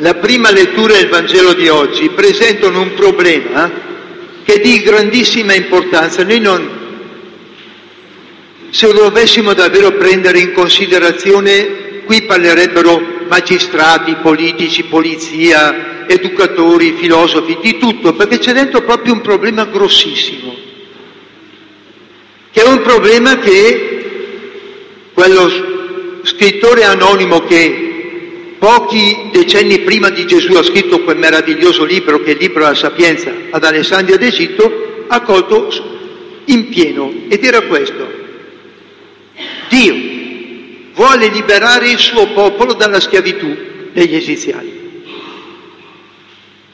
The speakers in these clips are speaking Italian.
La prima lettura del Vangelo di oggi presentano un problema che è di grandissima importanza. Noi non, se lo dovessimo davvero prendere in considerazione, qui parlerebbero magistrati, politici, polizia, educatori, filosofi, di tutto, perché c'è dentro proprio un problema grossissimo, che è un problema che quello scrittore anonimo che pochi decenni prima di Gesù ha scritto quel meraviglioso libro che è il libro della sapienza ad Alessandria d'Egitto, ha colto in pieno ed era questo. Dio vuole liberare il suo popolo dalla schiavitù degli egiziani.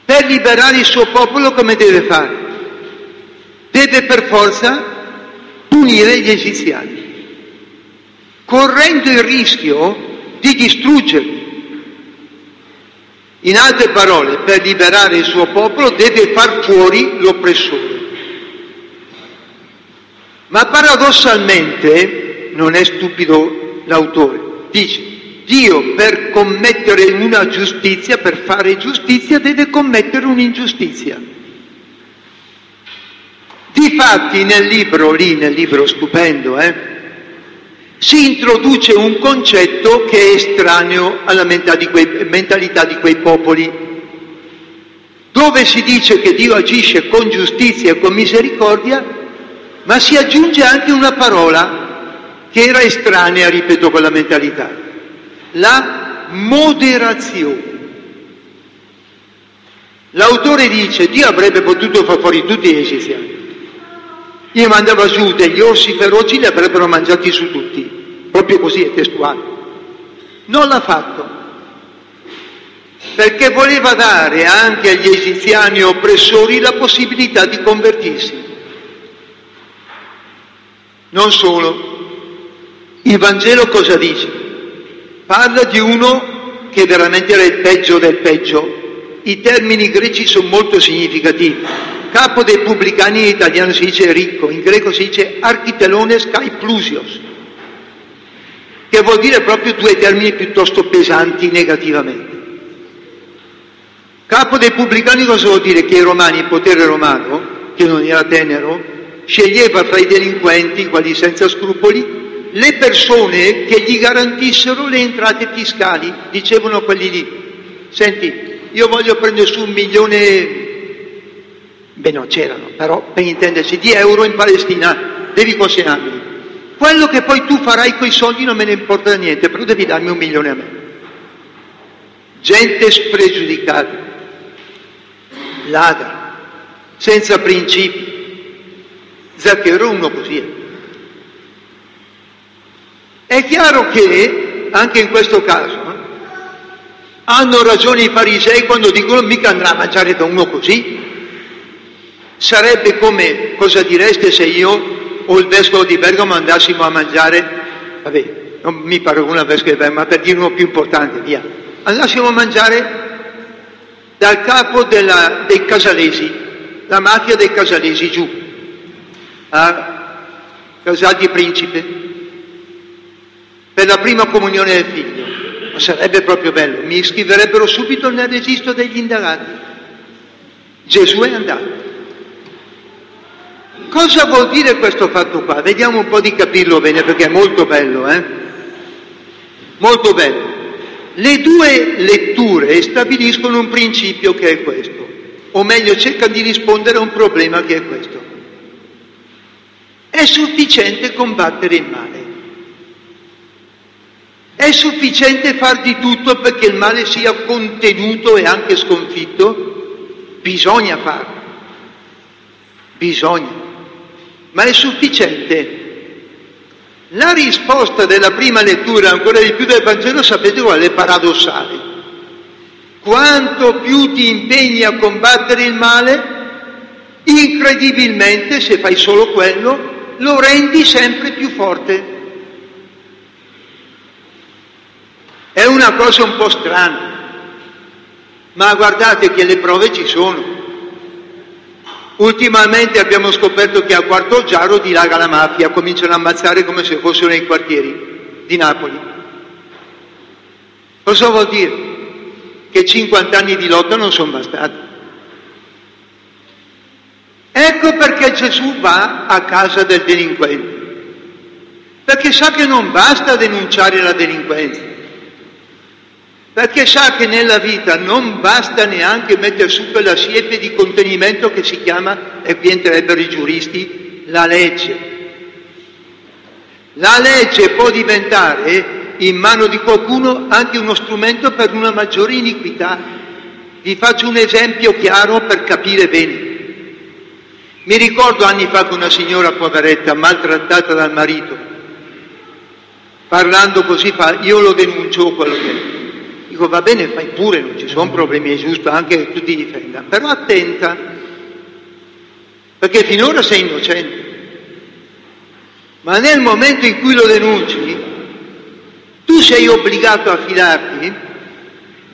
Per liberare il suo popolo come deve fare? Deve per forza punire gli egiziani, correndo il rischio di distruggerli in altre parole, per liberare il suo popolo deve far fuori l'oppressore. Ma paradossalmente, non è stupido l'autore, dice, Dio per commettere una giustizia, per fare giustizia, deve commettere un'ingiustizia. Difatti nel libro lì, nel libro stupendo, eh, si introduce un concetto che è estraneo alla mentalità di quei popoli, dove si dice che Dio agisce con giustizia e con misericordia, ma si aggiunge anche una parola che era estranea, ripeto, con la mentalità, la moderazione. L'autore dice Dio avrebbe potuto far fuori tutti gli egiziani, gli mandava giù degli orsi feroci, li avrebbero mangiati su tutti. Proprio così è testuale. Non l'ha fatto, perché voleva dare anche agli egiziani oppressori la possibilità di convertirsi. Non solo, il Vangelo cosa dice? Parla di uno che veramente era il peggio del peggio. I termini greci sono molto significativi. Capo dei pubblicani in italiano si dice ricco, in greco si dice architelones kai plusios che vuol dire proprio due termini piuttosto pesanti negativamente. Capo dei pubblicani cosa vuol dire? Che i romani, il potere romano, che non era tenero, sceglieva fra i delinquenti, quelli senza scrupoli, le persone che gli garantissero le entrate fiscali. Dicevano quelli lì, senti, io voglio prendere su un milione, beh non c'erano, però per intendersi, di euro in Palestina, devi consegnarmi. Quello che poi tu farai con i soldi non me ne importa niente, però devi darmi un milione a me. Gente spregiudicata, ladra, senza principi. Zacchero uno così è. È chiaro che, anche in questo caso, eh, hanno ragione i farisei quando dicono mica andrà a mangiare da uno così. Sarebbe come, cosa direste se io o il vescovo di Bergamo andassimo a mangiare, vabbè, non mi paragona al vescovo di Bergamo, ma per dire uno più importante, via, andassimo a mangiare dal capo della, dei casalesi, la mafia dei casalesi giù, a Casal di Principe, per la prima comunione del figlio. Ma sarebbe proprio bello, mi iscriverebbero subito nel registro degli indagati. Gesù è andato Cosa vuol dire questo fatto qua? Vediamo un po' di capirlo bene perché è molto bello, eh? Molto bello. Le due letture stabiliscono un principio che è questo, o meglio cercano di rispondere a un problema che è questo. È sufficiente combattere il male. È sufficiente far di tutto perché il male sia contenuto e anche sconfitto? Bisogna farlo. Bisogna. Ma è sufficiente? La risposta della prima lettura, ancora di più del Vangelo, sapete qual è? Paradossale. Quanto più ti impegni a combattere il male, incredibilmente, se fai solo quello, lo rendi sempre più forte. È una cosa un po' strana, ma guardate che le prove ci sono. Ultimamente abbiamo scoperto che a Quarto Giaro dilaga la mafia, cominciano a ammazzare come se fossero nei quartieri di Napoli. Cosa vuol dire? Che 50 anni di lotta non sono bastati. Ecco perché Gesù va a casa del delinquente, perché sa che non basta denunciare la delinquenza perché sa che nella vita non basta neanche mettere su quella siepe di contenimento che si chiama, e qui entrerebbero i giuristi, la legge. La legge può diventare in mano di qualcuno anche uno strumento per una maggiore iniquità. Vi faccio un esempio chiaro per capire bene. Mi ricordo anni fa che una signora poveretta, maltrattata dal marito, parlando così fa, io lo denuncio quello che è. Dico va bene, fai pure, non ci sono problemi, è giusto anche che tu ti difenda, però attenta, perché finora sei innocente. Ma nel momento in cui lo denunci, tu sei obbligato a fidarti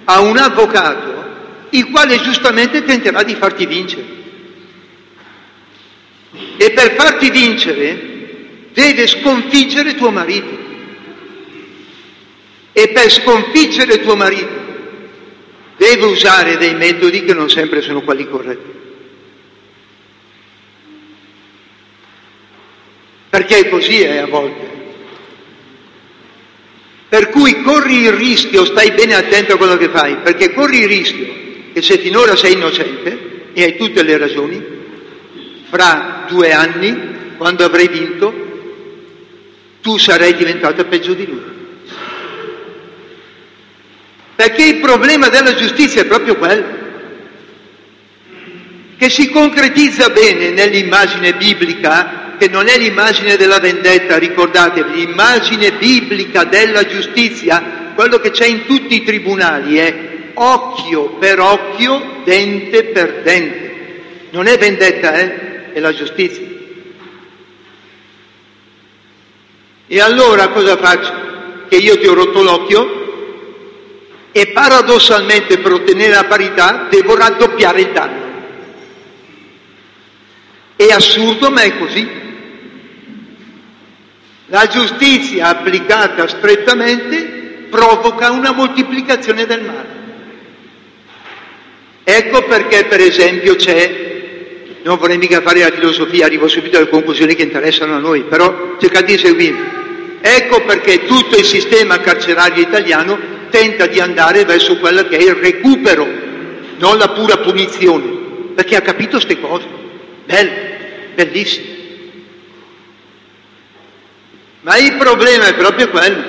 a un avvocato il quale giustamente tenterà di farti vincere. E per farti vincere deve sconfiggere tuo marito e per sconfiggere tuo marito deve usare dei metodi che non sempre sono quelli corretti. Perché così è a volte. Per cui corri il rischio, stai bene attento a quello che fai, perché corri il rischio che se finora sei innocente, e hai tutte le ragioni, fra due anni, quando avrai vinto, tu sarai diventata peggio di lui. Perché il problema della giustizia è proprio quello, che si concretizza bene nell'immagine biblica, che non è l'immagine della vendetta, ricordatevi, l'immagine biblica della giustizia, quello che c'è in tutti i tribunali è occhio per occhio, dente per dente. Non è vendetta, eh? È la giustizia. E allora cosa faccio? Che io ti ho rotto l'occhio, e paradossalmente per ottenere la parità devo raddoppiare il danno. È assurdo, ma è così. La giustizia applicata strettamente provoca una moltiplicazione del male. Ecco perché, per esempio, c'è, non vorrei mica fare la filosofia, arrivo subito alle conclusioni che interessano a noi, però cercate di seguirmi. Ecco perché tutto il sistema carcerario italiano tenta di andare verso quello che è il recupero, non la pura punizione, perché ha capito queste cose. Bello, bellissimo. Ma il problema è proprio quello.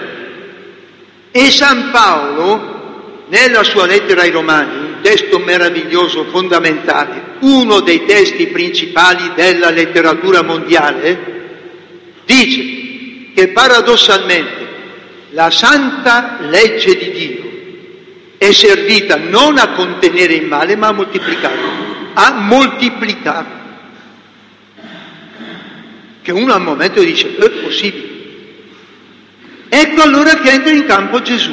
E San Paolo, nella sua lettera ai Romani, un testo meraviglioso, fondamentale, uno dei testi principali della letteratura mondiale, dice che paradossalmente la santa legge di Dio è servita non a contenere il male, ma a moltiplicarlo, a moltiplicarlo. Che uno al momento dice, è possibile. Ecco allora che entra in campo Gesù.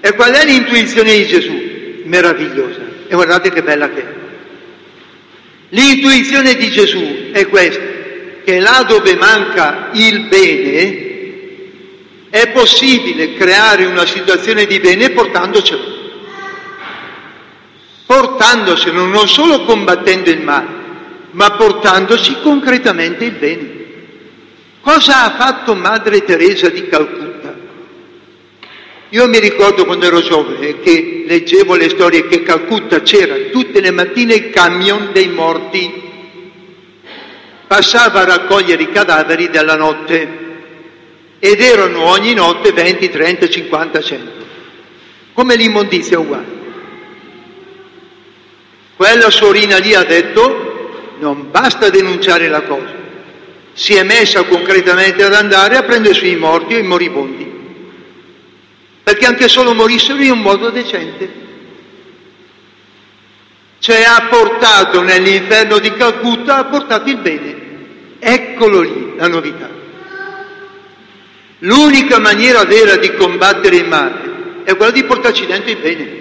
E qual è l'intuizione di Gesù? Meravigliosa. E guardate che bella che è. L'intuizione di Gesù è questa, che là dove manca il bene, è possibile creare una situazione di bene portandocelo. Portandocelo, non solo combattendo il male, ma portandoci concretamente il bene. Cosa ha fatto Madre Teresa di Calcutta? Io mi ricordo quando ero giovane che leggevo le storie che Calcutta c'era tutte le mattine il camion dei morti, passava a raccogliere i cadaveri della notte ed erano ogni notte 20, 30, 50, 100, come l'immondizia uguale. Quella sorina lì ha detto non basta denunciare la cosa, si è messa concretamente ad andare a prendere sui morti o i moribondi, perché anche solo morissero in un modo decente. Cioè ha portato nell'inferno di Calcutta, ha portato il bene. Eccolo lì la novità. L'unica maniera vera di combattere il male è quella di portarci dentro il bene.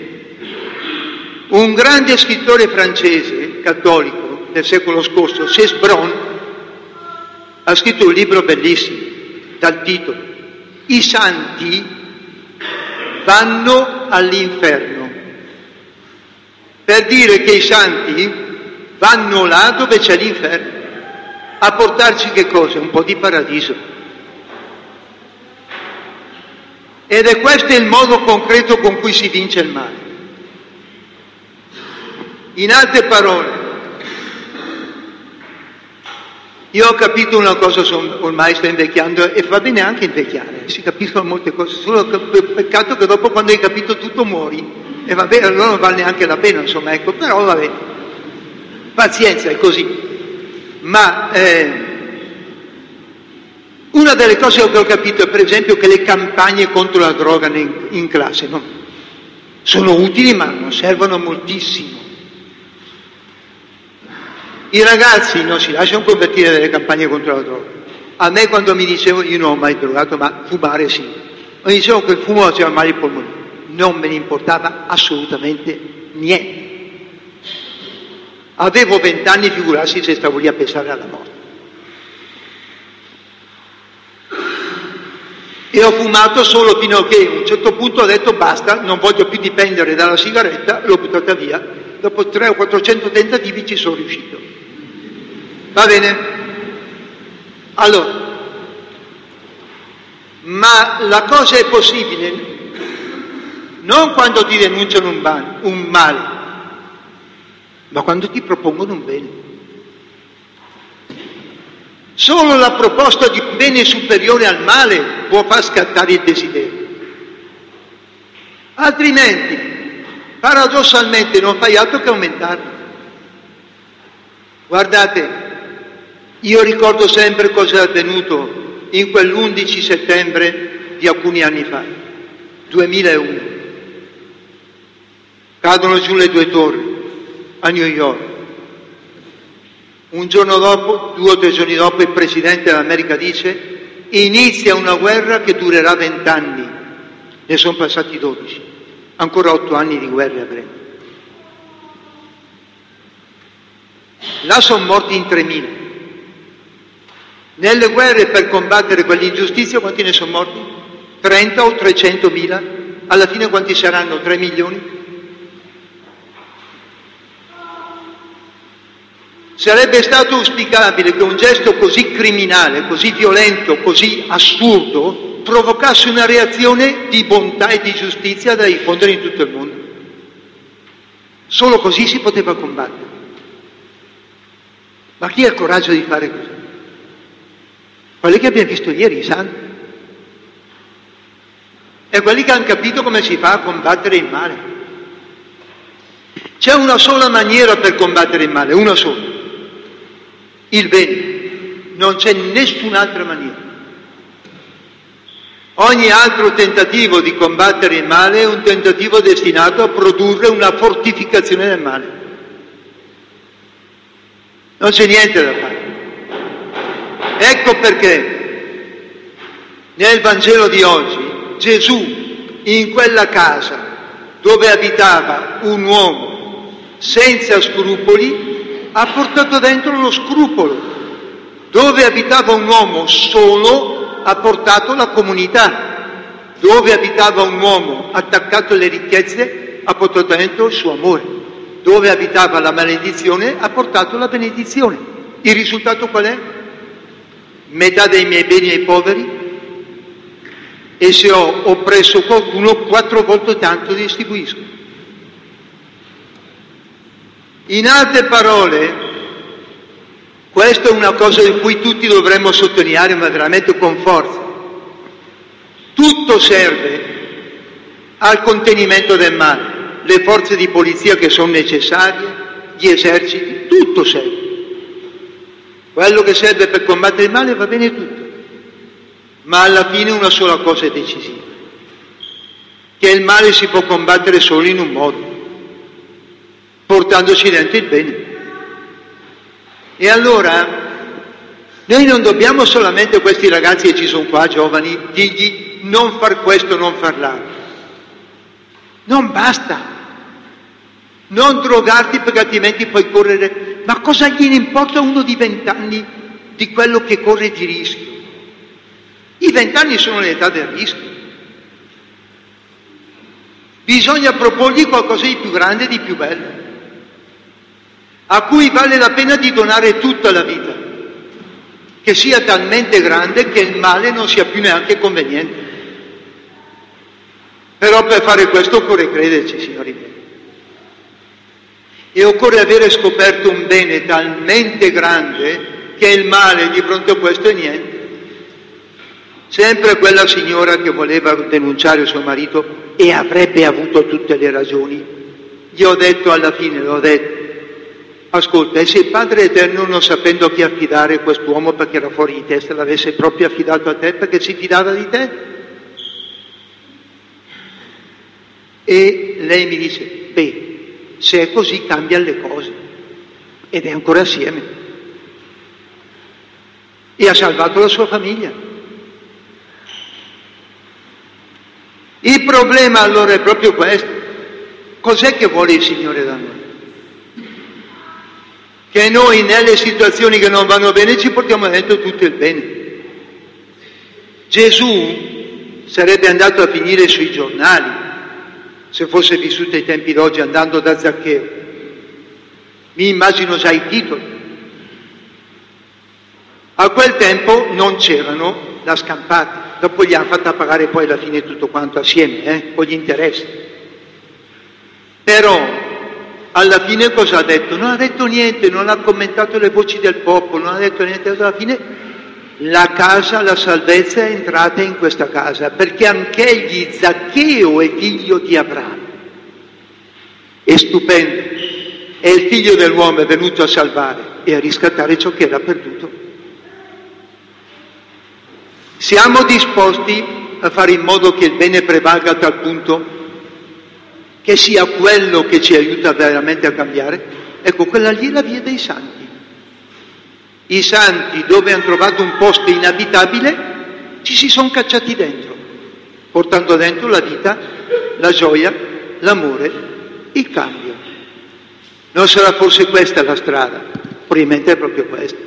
Un grande scrittore francese, cattolico, del secolo scorso, Cesbron, ha scritto un libro bellissimo dal titolo I santi vanno all'inferno, per dire che i santi vanno là dove c'è l'inferno, a portarci che cosa? Un po' di paradiso. Ed è questo il modo concreto con cui si vince il male. In altre parole, io ho capito una cosa, ormai sto invecchiando e va bene anche invecchiare, si capiscono molte cose, solo peccato che dopo quando hai capito tutto muori e va bene, allora non vale neanche la pena, insomma, ecco, però vabbè, pazienza, è così. Ma eh, una delle cose che ho capito è per esempio che le campagne contro la droga in, classe no? sono utili ma non servono moltissimo. I ragazzi non si lasciano convertire dalle campagne contro la droga. A me quando mi dicevano, io non ho mai drogato, ma fumare sì, mi dicevano che il fumo faceva male ai polmoni. Non me ne importava assolutamente niente. Avevo vent'anni, figurarsi se stavo lì a pensare alla morte. E ho fumato solo fino a che a un certo punto ho detto basta, non voglio più dipendere dalla sigaretta, l'ho buttata via. Dopo 300 o 400 tentativi ci sono riuscito. Va bene? Allora, ma la cosa è possibile non quando ti denunciano un, ban- un male, ma quando ti propongono un bene. Solo la proposta di bene superiore al male può far scattare il desiderio. Altrimenti, paradossalmente, non fai altro che aumentarlo. Guardate, io ricordo sempre cosa è avvenuto in quell'11 settembre di alcuni anni fa, 2001. Cadono giù le due torri a New York. Un giorno dopo, due o tre giorni dopo, il Presidente dell'America dice inizia una guerra che durerà vent'anni. Ne sono passati dodici. Ancora otto anni di guerra avremo. Là sono morti in tremila. Nelle guerre per combattere quell'ingiustizia quanti ne sono morti? 30 o 300 mila? Alla fine quanti saranno? 3 milioni? Sarebbe stato auspicabile che un gesto così criminale, così violento, così assurdo, provocasse una reazione di bontà e di giustizia da diffondere in tutto il mondo. Solo così si poteva combattere. Ma chi ha il coraggio di fare così? Quelli che abbiamo visto ieri, i santi. E quelli che hanno capito come si fa a combattere il male. C'è una sola maniera per combattere il male, una sola il bene, non c'è nessun'altra maniera. Ogni altro tentativo di combattere il male è un tentativo destinato a produrre una fortificazione del male. Non c'è niente da fare. Ecco perché nel Vangelo di oggi Gesù in quella casa dove abitava un uomo senza scrupoli ha portato dentro lo scrupolo. Dove abitava un uomo solo ha portato la comunità. Dove abitava un uomo attaccato alle ricchezze ha portato dentro il suo amore. dove abitava la maledizione ha portato la benedizione. Il risultato qual è? Metà dei miei beni ai poveri e se ho oppresso qualcuno quattro volte tanto distribuisco. In altre parole, questa è una cosa di cui tutti dovremmo sottolineare, ma veramente con forza. Tutto serve al contenimento del male le forze di polizia che sono necessarie, gli eserciti, tutto serve. Quello che serve per combattere il male va bene tutto, ma alla fine una sola cosa è decisiva, che il male si può combattere solo in un modo, portandoci dentro il bene. E allora noi non dobbiamo solamente a questi ragazzi che ci sono qua, giovani, dirgli non far questo, non far l'altro. Non basta. Non drogarti perché altrimenti puoi correre. Ma cosa gliene importa uno di vent'anni di quello che corre di rischio? I vent'anni sono l'età del rischio. Bisogna proporgli qualcosa di più grande di più bello, a cui vale la pena di donare tutta la vita, che sia talmente grande che il male non sia più neanche conveniente. Però per fare questo occorre crederci, signori miei. E occorre avere scoperto un bene talmente grande che il male di fronte a questo è niente. Sempre quella signora che voleva denunciare suo marito e avrebbe avuto tutte le ragioni, gli ho detto alla fine, l'ho detto, ascolta, e se il Padre Eterno non sapendo a chi affidare quest'uomo perché era fuori di testa l'avesse proprio affidato a te perché si fidava di te? E lei mi dice, beh, se è così cambiano le cose ed è ancora assieme. E ha salvato la sua famiglia. Il problema allora è proprio questo. Cos'è che vuole il Signore da noi? Che noi nelle situazioni che non vanno bene ci portiamo dentro tutto il bene. Gesù sarebbe andato a finire sui giornali se fosse vissuto ai tempi d'oggi andando da Zaccheo. Mi immagino già i titoli. A quel tempo non c'erano la scampata, dopo gli hanno fatta pagare poi alla fine tutto quanto assieme, eh, con gli interessi. Però alla fine cosa ha detto? Non ha detto niente, non ha commentato le voci del popolo, non ha detto niente, alla fine la casa, la salvezza è entrata in questa casa, perché anch'egli Zaccheo è figlio di Abramo. È stupendo, è il figlio dell'uomo, è venuto a salvare e a riscattare ciò che era perduto. Siamo disposti a fare in modo che il bene prevalga a tal punto che sia quello che ci aiuta veramente a cambiare? Ecco, quella lì è la via dei santi. I santi, dove hanno trovato un posto inabitabile, ci si sono cacciati dentro, portando dentro la vita, la gioia, l'amore, il cambio. Non sarà forse questa la strada, probabilmente è proprio questa.